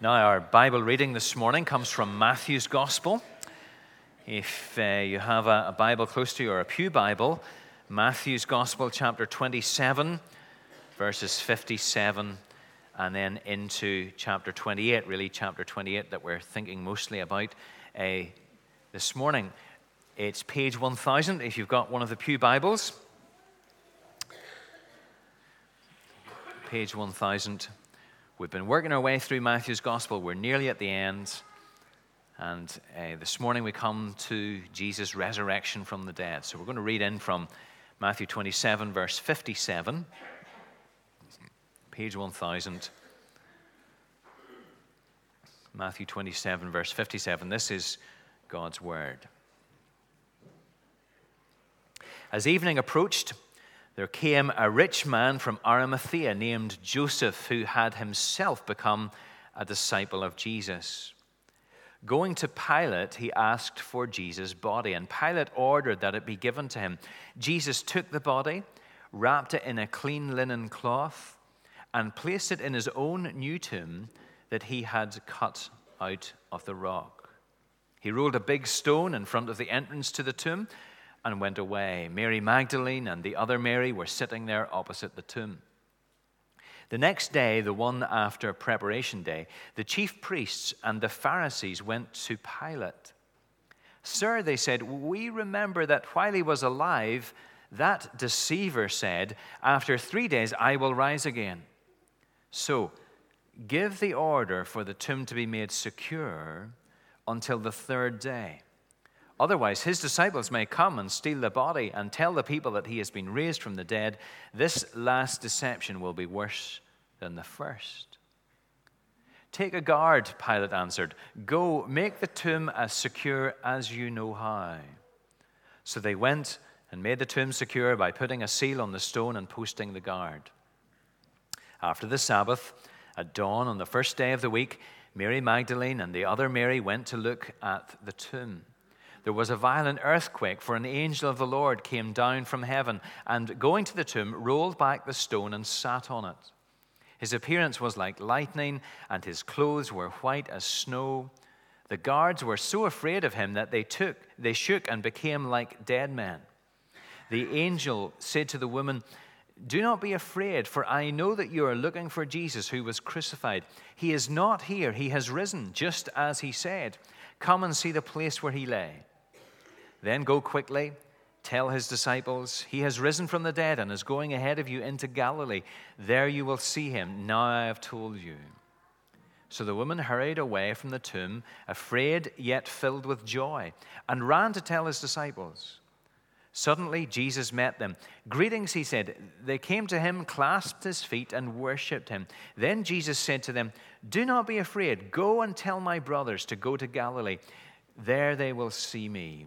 Now, our Bible reading this morning comes from Matthew's Gospel. If uh, you have a, a, Bible close to you or a Pew Bible, Matthew's Gospel, chapter 27, verses 57, and then into chapter 28, really, chapter 28 that we're thinking mostly about uh, this morning. It's page 1000 if you've got one of the Pew Bibles. Page 1000. We've been working our way through Matthew's Gospel. We're nearly at the end. And uh, this morning we come to Jesus' resurrection from the dead. So we're going to read in from Matthew 27, verse 57, page 1000. Matthew 27, verse 57. This is God's Word. As evening approached, there came a rich man from Arimathea named Joseph, who had himself become a disciple of Jesus. Going to Pilate, he asked for Jesus' body, and Pilate ordered that it be given to him. Jesus took the body, wrapped it in a clean linen cloth, and placed it in his own new tomb that he had cut out of the rock. He rolled a big stone in front of the entrance to the tomb and went away. Mary Magdalene and the other Mary were sitting there opposite the tomb. The next day, the one after preparation day, the chief priests and the Pharisees went to Pilate. Sir, they said, we remember that while he was alive, that deceiver said, After three days I will rise again. So, give the order for the tomb to be made secure until the third day. Otherwise, his disciples may come and steal the body and tell the people that he has been raised from the dead. This last deception will be worse than the first. Take a guard, Pilate answered. Go, make the tomb as secure as you know how. So they went and made the tomb secure by putting a seal on the stone and posting the guard. After the Sabbath, at dawn on the first day of the week, Mary Magdalene and the other Mary went to look at the tomb there was a violent earthquake, for an angel of the Lord came down from heaven and, going to the tomb, rolled back the stone and sat on it. His appearance was like lightning, and his clothes were white as snow. The guards were so afraid of him that they took, they shook and became like dead men. The angel said to the woman, Do not be afraid, for I know that you are looking for Jesus who was crucified. He is not here, he has risen, just as he said. Come and see the place where he lay. Then go quickly, tell his disciples, He has risen from the dead and is going ahead of you into Galilee. There you will see him. Now I have told you. So the woman hurried away from the tomb, afraid yet filled with joy, and ran to tell his disciples. Suddenly Jesus met them. Greetings, he said. They came to him, clasped his feet, and worshipped him. Then Jesus said to them, Do not be afraid. Go and tell my brothers to go to Galilee. There they will see me.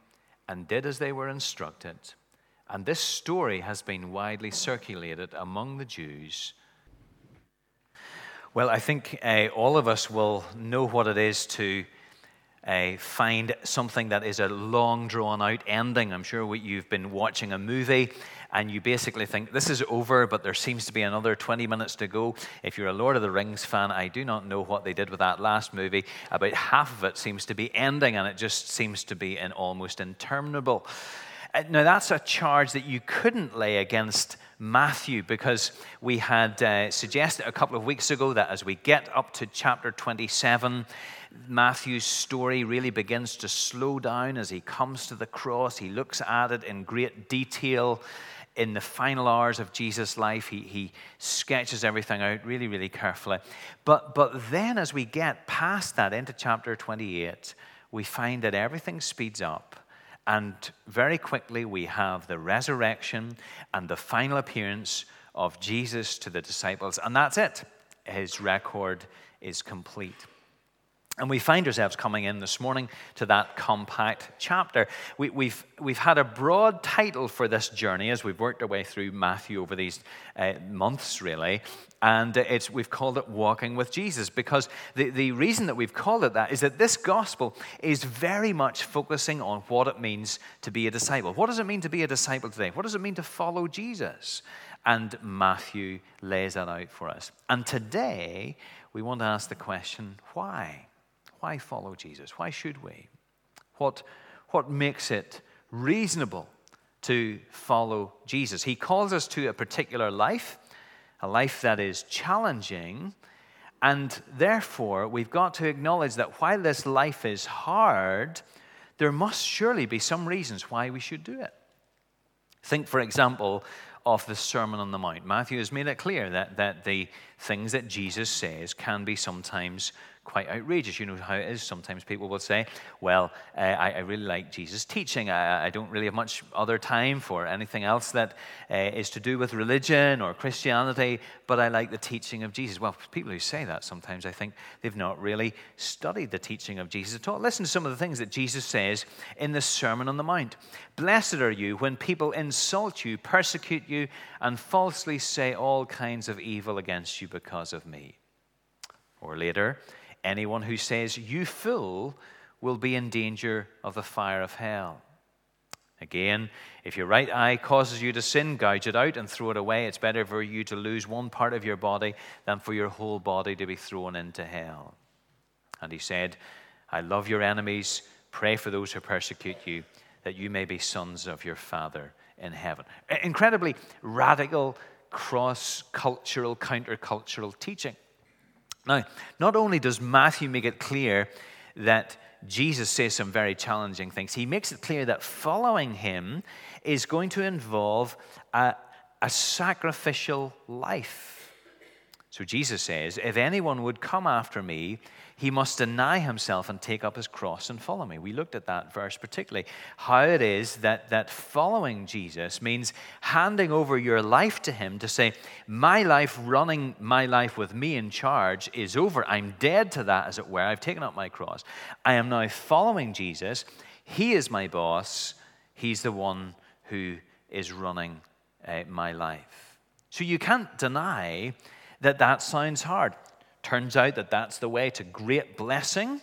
and did as they were instructed. And this story has been widely circulated among the Jews. Well, I think uh, all of us will know what it is to uh, find something that is a long drawn out ending. I'm sure you've been watching a movie and you basically think this is over, but there seems to be another 20 minutes to go. If you're a Lord of the Rings fan, I do not know what they did with that last movie. About half of it seems to be ending, and it just seems to be an almost interminable. Uh, now, that's a charge that you couldn't lay against Matthew because we had uh, suggested a couple of weeks ago that as we get up to chapter 27, Matthew's story really begins to slow down as he comes to the cross. He looks at it in great detail in the final hours of Jesus' life, he, he sketches everything out really, really carefully. But, but then, as we get past that into chapter 28, we find that everything speeds up. And very quickly, we have the resurrection and the final appearance of Jesus to the disciples. And that's it. his record is complete. And we find ourselves coming in this morning to that compact chapter. We, have we've, we've had a broad title for this journey as we've worked our way through Matthew over these uh, months, really. And it's, we've called it Walking with Jesus because the, the reason that we've called it that is that this gospel is very much focusing on what it means to be a disciple. What does it mean to be a disciple today? What does it mean to follow Jesus? And Matthew lays that out for us. And today, we want to ask the question why? Why follow Jesus? Why should we? What, what makes it reasonable to follow Jesus? He calls us to a particular life, a life that is challenging, and therefore we've got to acknowledge that while this life is hard, there must surely be some reasons why we should do it. Think, for example, of the Sermon on the Mount. Matthew has made it clear that, that the things that Jesus says can be sometimes quite outrageous. You know how it is. Sometimes people will say, Well, uh, I, I, really like Jesus' teaching. I, I, don't really have much other time for anything else that uh, is to do with religion or Christianity, but I like the teaching of Jesus. Well, people who say that sometimes I think they've not really studied the teaching of Jesus at all. Listen to some of the things that Jesus says in the Sermon on the Mount Blessed are you when people insult you, persecute you, and falsely say all kinds of evil against you because of me. Or later, Anyone who says, You fool, will be in danger of the fire of hell. Again, if your right eye causes you to sin, gouge it out and throw it away. It's better for you to lose one part of your body than for your whole body to be thrown into hell. And he said, I love your enemies. Pray for those who persecute you, that you may be sons of your Father in heaven. Incredibly radical, cross cultural, countercultural teaching. Now, not only does Matthew make it clear that Jesus says some very challenging things, he makes it clear that following him is going to involve a, a sacrificial life. So Jesus says, If anyone would come after me, he must deny himself and take up his cross and follow me. We looked at that verse particularly. How it is that, that following Jesus means handing over your life to him to say, My life, running my life with me in charge, is over. I'm dead to that, as it were. I've taken up my cross. I am now following Jesus. He is my boss. He's the one who is running uh, my life. So you can't deny that that sounds hard. Turns out that that's the way to great blessing,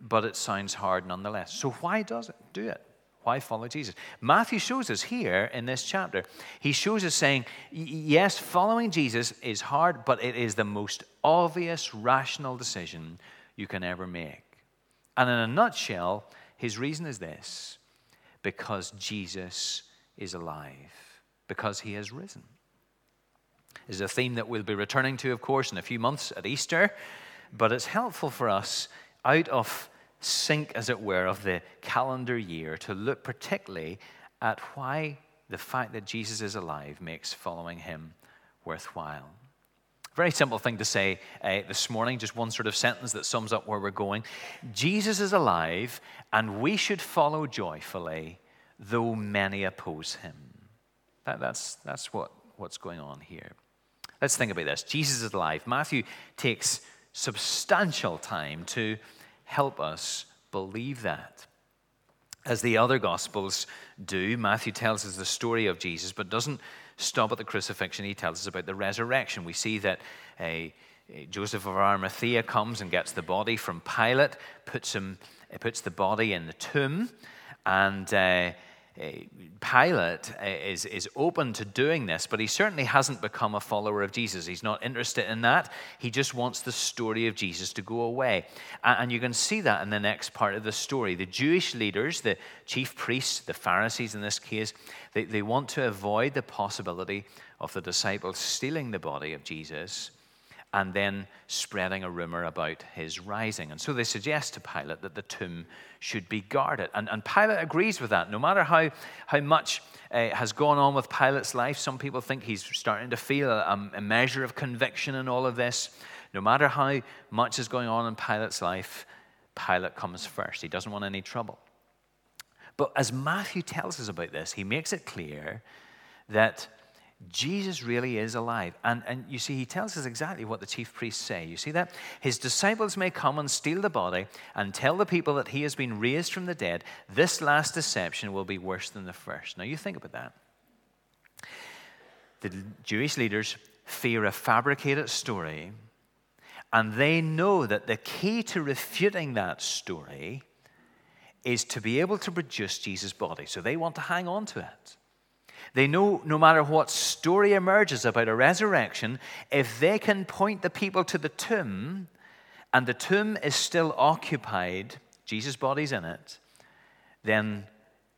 but it sounds hard nonetheless. So, why does it do it? Why follow Jesus? Matthew shows us here in this chapter. He shows us saying, yes, following Jesus is hard, but it is the most obvious, rational decision you can ever make. And in a nutshell, his reason is this because Jesus is alive, because he has risen is a theme that we'll be returning to, of course, in a few months at Easter. But it's helpful for us out of sync, as it were, of the calendar year to look particularly at why the fact that Jesus is alive makes following him worthwhile. Very simple thing to say uh, this morning, just one sort of sentence that sums up where we're going. Jesus is alive, and we should follow joyfully, though many oppose him. That, that's, that's what, what's going on here. Let's think about this. Jesus is alive. Matthew takes substantial time to help us believe that. As the other Gospels do, Matthew tells us the story of Jesus, but doesn't stop at the crucifixion. He tells us about the resurrection. We see that a, a Joseph of Arimathea comes and gets the body from Pilate, puts, him, puts the body in the tomb, and uh, Pilate is, is open to doing this, but he certainly hasn't become a follower of Jesus. He's not interested in that. He just wants the story of Jesus to go away. And you can see that in the next part of the story. The Jewish leaders, the chief priests, the Pharisees in this case, they, they want to avoid the possibility of the disciples stealing the body of Jesus and then spreading a rumor about his rising. And so they suggest to Pilate that the tomb should be guarded. And, and Pilate agrees with that. No matter how, how much uh, has gone on with Pilate's life, some people think he's starting to feel a, a measure of conviction in all of this. No matter how much is going on in Pilate's life, Pilate comes first. He doesn't want any trouble. But as Matthew tells us about this, he makes it clear that Jesus really is alive. And, and you see, he tells us exactly what the chief priests say. You see that? His disciples may come and steal the body and tell the people that he has been raised from the dead. This last deception will be worse than the first. Now, you think about that. The Jewish leaders fear a fabricated story, and they know that the key to refuting that story is to be able to produce Jesus' body. So they want to hang on to it. They know no matter what story emerges about a resurrection, if they can point the people to the tomb and the tomb is still occupied, Jesus' body's in it, then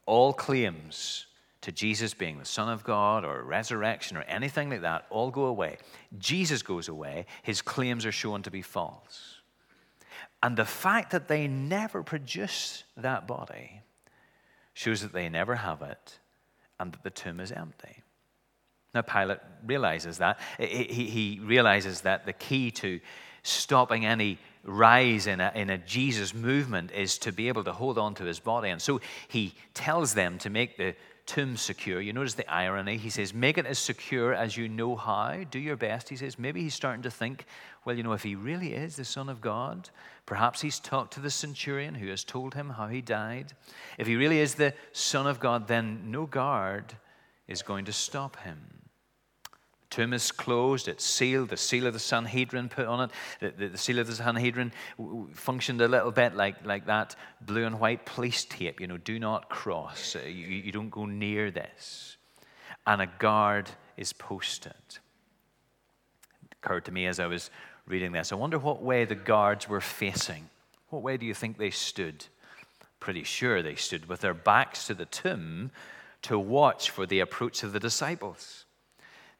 all claims to Jesus being the Son of God or resurrection or anything like that all go away. Jesus goes away, his claims are shown to be false. And the fact that they never produce that body shows that they never have it and that the tomb is empty. Now, Pilate realizes that. He, he realizes that the key to stopping any rise in a, in a Jesus movement is to be able to hold on to his body. And so he tells them to make the tomb secure. You notice the irony. He says, Make it as secure as you know how. Do your best. He says, Maybe he's starting to think, well, you know, if he really is the Son of God, perhaps he's talked to the centurion who has told him how he died. If he really is the Son of God, then no guard is going to stop him tomb is closed, it's sealed, the seal of the Sanhedrin put on it. The, the, the, seal of the Sanhedrin functioned a little bit like, like that blue and white police tape, you know, do not cross, uh, you, you don't go near this. And a guard is posted. It occurred to me as I was reading this, I wonder what way the guards were facing. What way do you think they stood? Pretty sure they stood with their backs to the tomb to watch for the approach of the disciples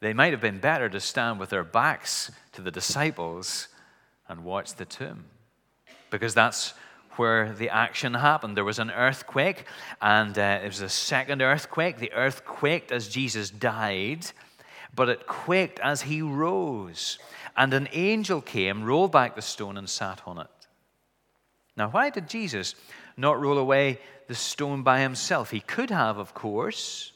they might have been better to stand with their backs to the disciples and watch the tomb because that's where the action happened. There was an earthquake, and uh, it was a second earthquake. The earth quaked as Jesus died, but it quaked as he rose. And an angel came, rolled back the stone, and sat on it. Now, why did Jesus not roll away the stone by himself? He could have, of course.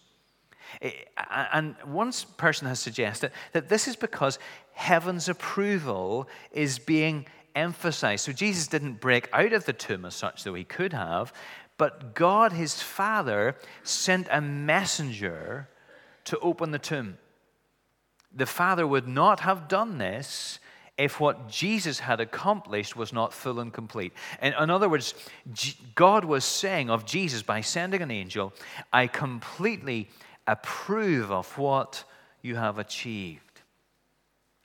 And one person has suggested that this is because heaven's approval is being emphasized. So Jesus didn't break out of the tomb as such, though he could have, but God, his Father, sent a messenger to open the tomb. The Father would not have done this if what Jesus had accomplished was not full and complete. In, in other words, God was saying of Jesus by sending an angel, I completely approve of what you have achieved.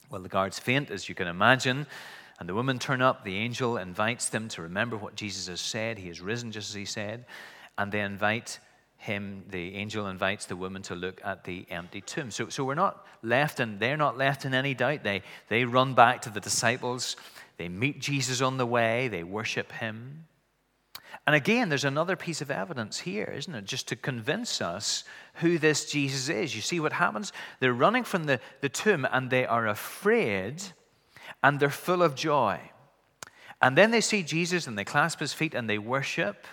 Well, the guards faint, as you can imagine, and the women turn up. The angel invites them to remember what Jesus has said. He has risen just as he said. And they invite him, the angel invites the woman to look at the empty tomb. So, so we're not left and they're not left in any doubt. They, they run back to the disciples. They meet Jesus on the way. They worship him. And again, there's another piece of evidence here, isn't it? Just to convince us who this Jesus is. You see what happens? They're running from the, the tomb and they are afraid and they're full of joy. And then they see Jesus and they clasp his feet and they worship.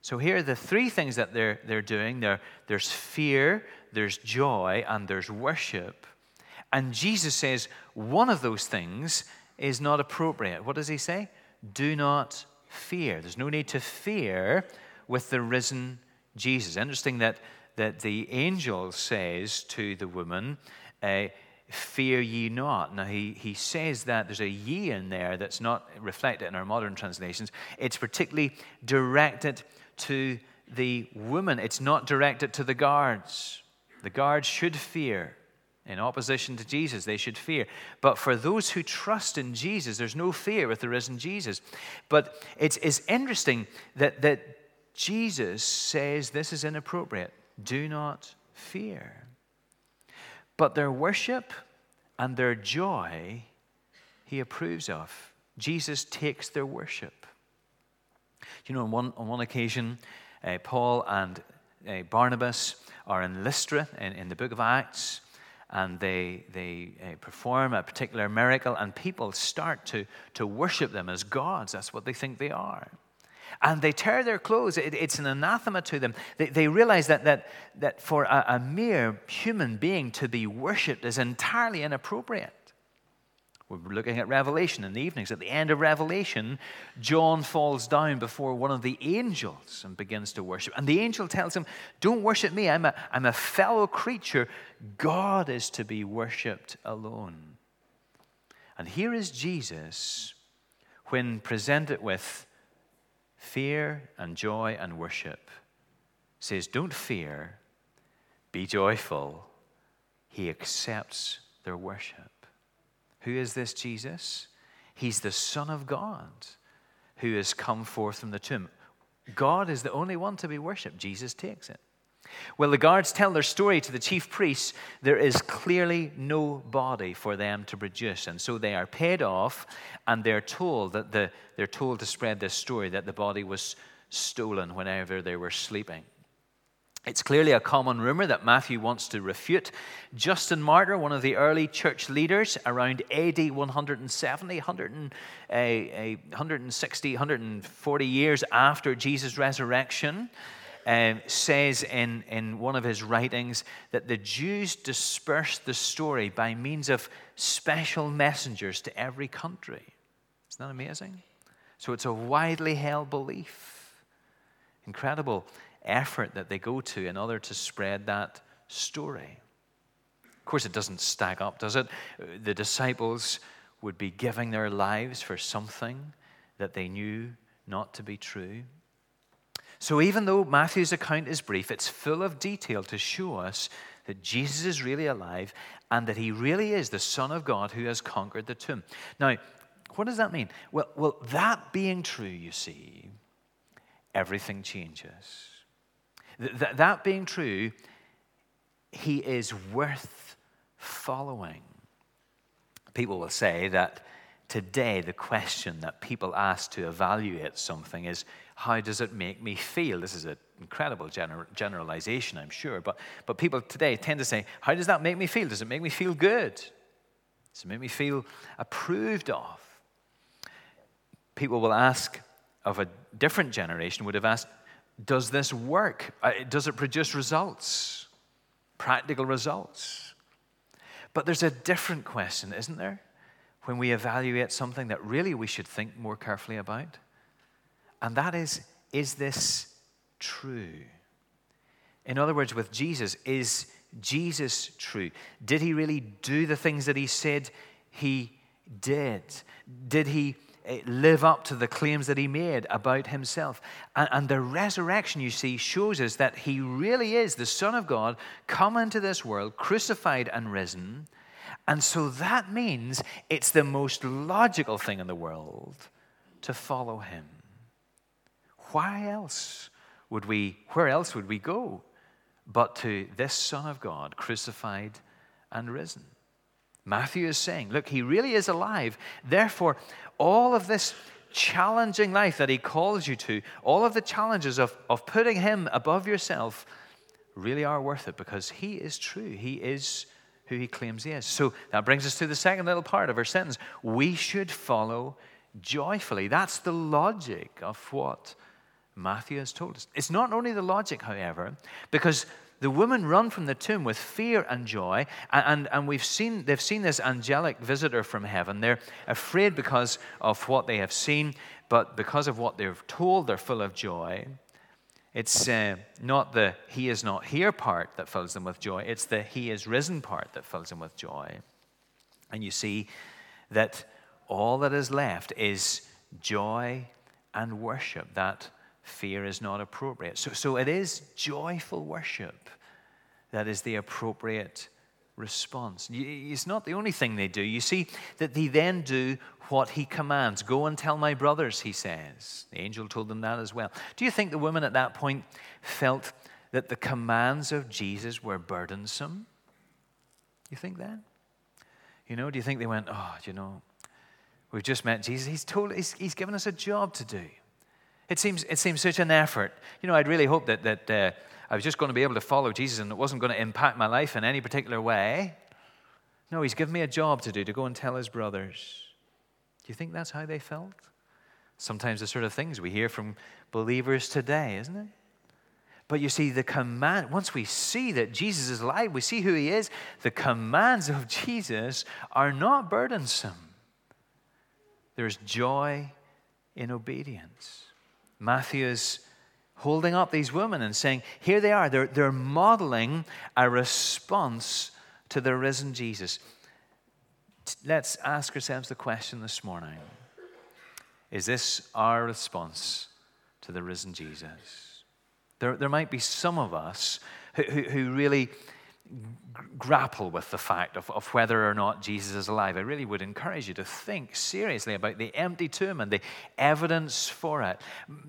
So here are the three things that they're, they're doing there, there's fear, there's joy, and there's worship. And Jesus says one of those things is not appropriate. What does he say? Do not fear. There's no need to fear with the risen Jesus. Interesting that, that the angel says to the woman, uh, Fear ye not. Now, he, he says that there's a ye in there that's not reflected in our modern translations. It's particularly directed to the woman, it's not directed to the guards. The guards should fear in opposition to Jesus, they should fear. But for those who trust in Jesus, there's no fear with the risen Jesus. But it's, it's interesting that, that Jesus says this is inappropriate. Do not fear. But their worship and their joy, he approves of. Jesus takes their worship. You know, on one, on one occasion, uh, Paul and uh, Barnabas are in Lystra in, in the book of Acts and they, they uh, perform a particular miracle, and people start to, to worship them as gods. That's what they think they are. And they tear their clothes. It, it's an anathema to them. They, they realize that, that, that for a, a mere human being to be worshipped is entirely inappropriate. We're looking at Revelation in the evenings. At the end of Revelation, John falls down before one of the angels and begins to worship. And the angel tells him, Don't worship me. I'm a, I'm a fellow creature. God is to be worshiped alone. And here is Jesus when presented with fear and joy and worship, says, Don't fear, be joyful. He accepts their worship. Who is this Jesus? He's the Son of God who has come forth from the tomb. God is the only one to be worshiped. Jesus takes it. Well, the guards tell their story to the chief priests. There is clearly no body for them to produce. And so they are paid off and they're told that the, they're told to spread this story that the body was stolen whenever they were sleeping. It's clearly a common rumor that Matthew wants to refute. Justin Martyr, one of the early church leaders around AD 170, 100, uh, 160, 140 years after Jesus' resurrection, uh, says in, in one of his writings that the Jews dispersed the story by means of special messengers to every country. Isn't that amazing? So it's a widely held belief. Incredible effort that they go to in order to spread that story. Of course, it doesn't stack up, does it? The disciples would be giving their lives for something that they knew not to be true. So, even though Matthew's account is brief, it's full of detail to show us that Jesus is really alive and that he really is the Son of God who has conquered the tomb. Now, what does that mean? Well, well that being true, you see, everything changes. Th- that being true, he is worth following. People will say that today the question that people ask to evaluate something is how does it make me feel? This is an incredible gener- generalization, I'm sure, but, but people today tend to say, How does that make me feel? Does it make me feel good? Does it make me feel approved of? People will ask of a different generation, would have asked, does this work? Uh, does it produce results? Practical results? But there's a different question, isn't there? When we evaluate something that really we should think more carefully about. And that is, is this true? In other words, with Jesus, is Jesus true? Did he really do the things that he said he did? Did he Eh, live up to the claims that he made about himself. And, and, the resurrection, you see, shows us that he really is the Son of God, come into this world, crucified and risen. And so that means it's the most logical thing in the world to follow him. Why else would we, where else would we go but to this Son of God, crucified and risen? Matthew is saying, look, he really is alive. Therefore, all of this challenging life that he calls you to, all of the challenges of, of putting him above yourself, really are worth it because he is true. He is who he claims he is. So that brings us to the second little part of our sentence. We should follow joyfully. That's the logic of what Matthew has told us. It's not only the logic, however, because the women run from the tomb with fear and joy, and, and, and, we've seen, they've seen this angelic visitor from heaven. They're afraid because of what they have seen, but because of what they're told, they're full of joy. It's uh, not the he is not here part that fills them with joy, it's the he is risen part that fills them with joy. And you see that all that is left is joy and worship. That fear is not appropriate. So, so it is joyful worship that is the appropriate response. It's not the only thing they do. You see that they then do what he commands. Go and tell my brothers, he says. The angel told them that as well. Do you think the woman at that point felt that the commands of Jesus were burdensome? You think that? You know, do you think they went, oh, you know, we've just met Jesus. He's told, he's, he's given us a job to do. It seems, it seems such an effort. You know, I'd really hoped that, that uh, I was just going to be able to follow Jesus and it wasn't going to impact my life in any particular way. No, he's given me a job to do, to go and tell his brothers. Do you think that's how they felt? Sometimes the sort of things we hear from believers today, isn't it? But you see, the command, once we see that Jesus is alive, we see who he is, the commands of Jesus are not burdensome. There's joy in obedience. Matthew is holding up these women and saying, Here they are. They're, they're modeling a response to the risen Jesus. Let's ask ourselves the question this morning Is this our response to the risen Jesus? There, there might be some of us who, who, who really grapple with the fact of, of whether or not Jesus is alive. I really would encourage you to think seriously about the empty tomb and the evidence for it.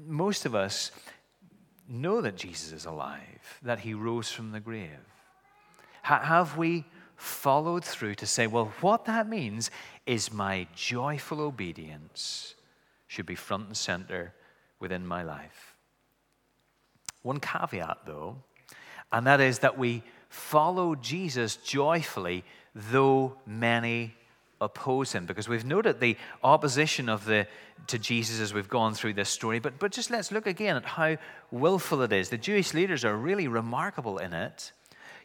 Most of us know that Jesus is alive, that he rose from the grave. Ha- have we followed through to say, well, what that means is my joyful obedience should be front and center within my life? One caveat, though, and that is that we follow Jesus joyfully, though many oppose him. Because we've noted the opposition of the, to Jesus as we've gone through this story. But, but just let's look again at how willful it is. The Jewish leaders are really remarkable in it.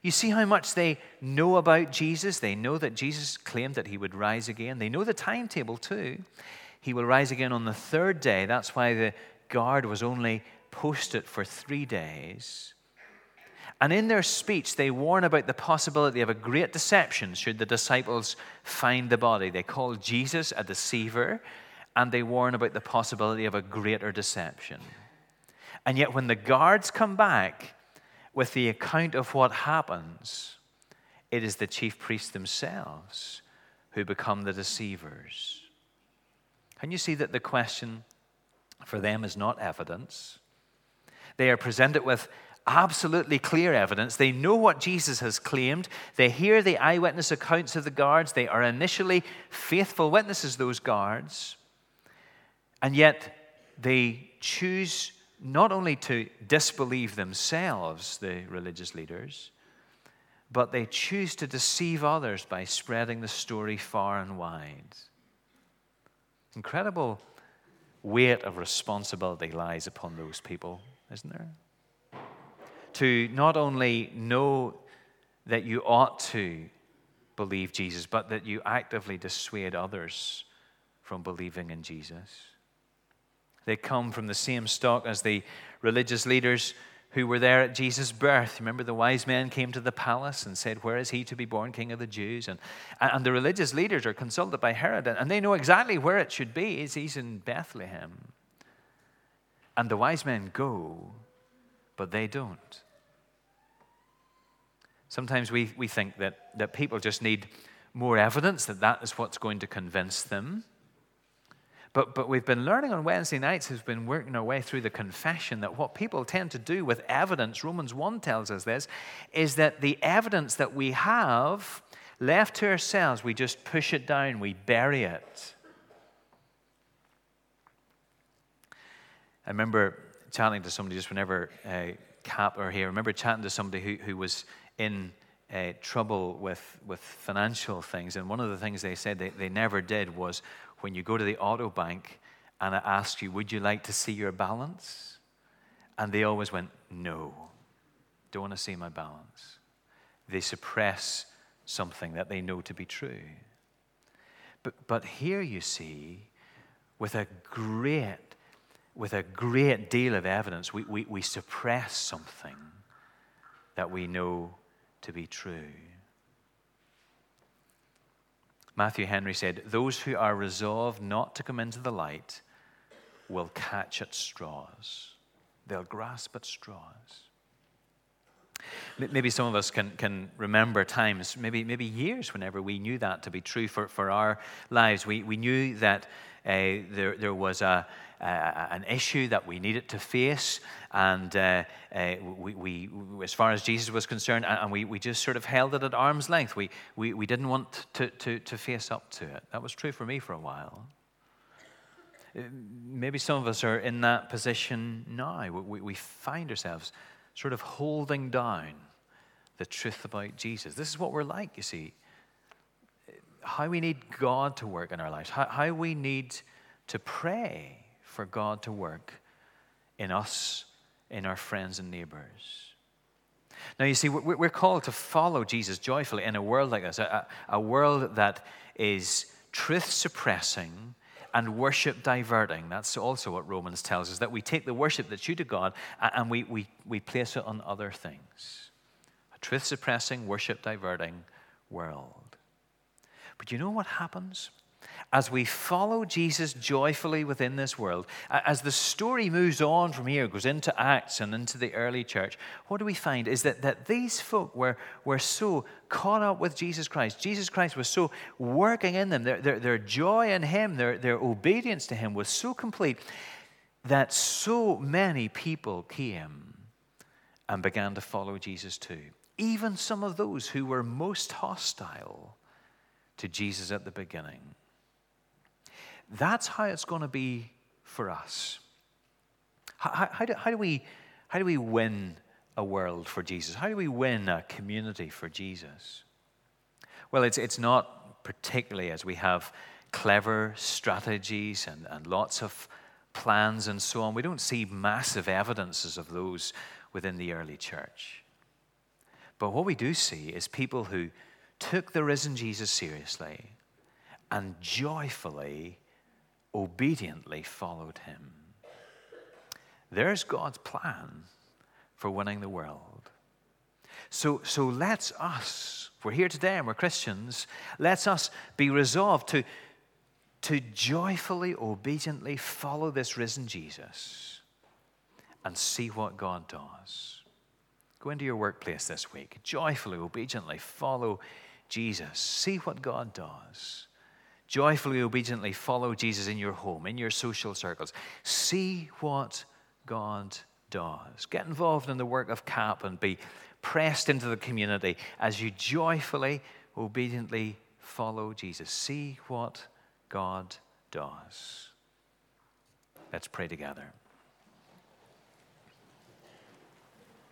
You see how much they know about Jesus. They know that Jesus claimed that he would rise again. They know the timetable too. He will rise again on the third day. That's why the guard was only posted for three days. And in their speech, they warn about the possibility of a great deception should the disciples find the body. They call Jesus a deceiver, and they warn about the possibility of a greater deception. And yet, when the guards come back with the account of what happens, it is the chief priests themselves who become the deceivers. Can you see that the question for them is not evidence? They are presented with absolutely clear evidence. They know what Jesus has claimed. They hear the eyewitness accounts of the guards. They are initially faithful witnesses, those guards. And yet they choose not only to disbelieve themselves, the religious leaders, but they choose to deceive others by spreading the story far and wide. Incredible weight of responsibility lies upon those people, isn't there? To not only know that you ought to believe Jesus, but that you actively dissuade others from believing in Jesus. They come from the same stock as the religious leaders who were there at Jesus' birth. Remember, the wise men came to the palace and said, Where is he to be born king of the Jews? And, and the religious leaders are consulted by Herod, and they know exactly where it should be. He's in Bethlehem. And the wise men go, but they don't. Sometimes we, we think that, that people just need more evidence that that is what's going to convince them. But, but we've been learning on Wednesday nights, we've been working our way through the confession, that what people tend to do with evidence, Romans 1 tells us this, is that the evidence that we have left to ourselves, we just push it down, we bury it. I remember chatting to somebody just whenever uh, CAP or here, I remember chatting to somebody who, who was in uh, trouble with, with financial things. And one of the things they said they, they never did was when you go to the auto bank and I asked you, Would you like to see your balance? And they always went, No, don't want to see my balance. They suppress something that they know to be true. But, but here you see, with a great, with a great deal of evidence, we, we, we suppress something that we know to be true. Matthew Henry said, Those who are resolved not to come into the light will catch at straws, they'll grasp at straws. Maybe some of us can, can remember times, maybe, maybe years, whenever we knew that to be true for, for our lives. We, we knew that uh, there, there was a, uh, an issue that we needed to face. And uh, uh, we, we, as far as Jesus was concerned, and we, we just sort of held it at arm's length. We, we, we didn't want to, to, to face up to it. That was true for me for a while. Uh, maybe some of us are in that position now. We, we find ourselves sort of holding down the truth about Jesus. This is what we're like, you see. How we need God to work in our lives, how, how we need to pray for God to work in us, in our friends and neighbors. Now, you see, we're called to follow Jesus joyfully in a world like this, a, world that is truth suppressing and worship diverting. That's also what Romans tells us that we take the worship that's due to God and we, we, we place it on other things. A truth suppressing, worship diverting world. But you know what happens? As we follow Jesus joyfully within this world, as the story moves on from here, goes into Acts and into the early church, what do we find is that, that these folk were, were so caught up with Jesus Christ. Jesus Christ was so working in them. Their, their, their joy in Him, their, their obedience to Him was so complete that so many people came and began to follow Jesus too. Even some of those who were most hostile to Jesus at the beginning. That's how it's going to be for us. How, how, do, how, do we, how do we win a world for Jesus? How do we win a community for Jesus? Well, it's, it's not particularly as we have clever strategies and, and lots of plans and so on. We don't see massive evidences of those within the early church. But what we do see is people who took the risen Jesus seriously and joyfully obediently followed him. There's God's plan for winning the world. So, so let's us, we're here today and we're Christians, let's us be resolved to, to joyfully, obediently follow this risen Jesus and see what God does. Go into your workplace this week, joyfully, obediently follow Jesus, see what God does joyfully, obediently follow Jesus in your home, in your social circles. See what God does. Get involved in the work of CAP and be pressed into the community as you joyfully, obediently follow Jesus. See what God does. Let's pray together.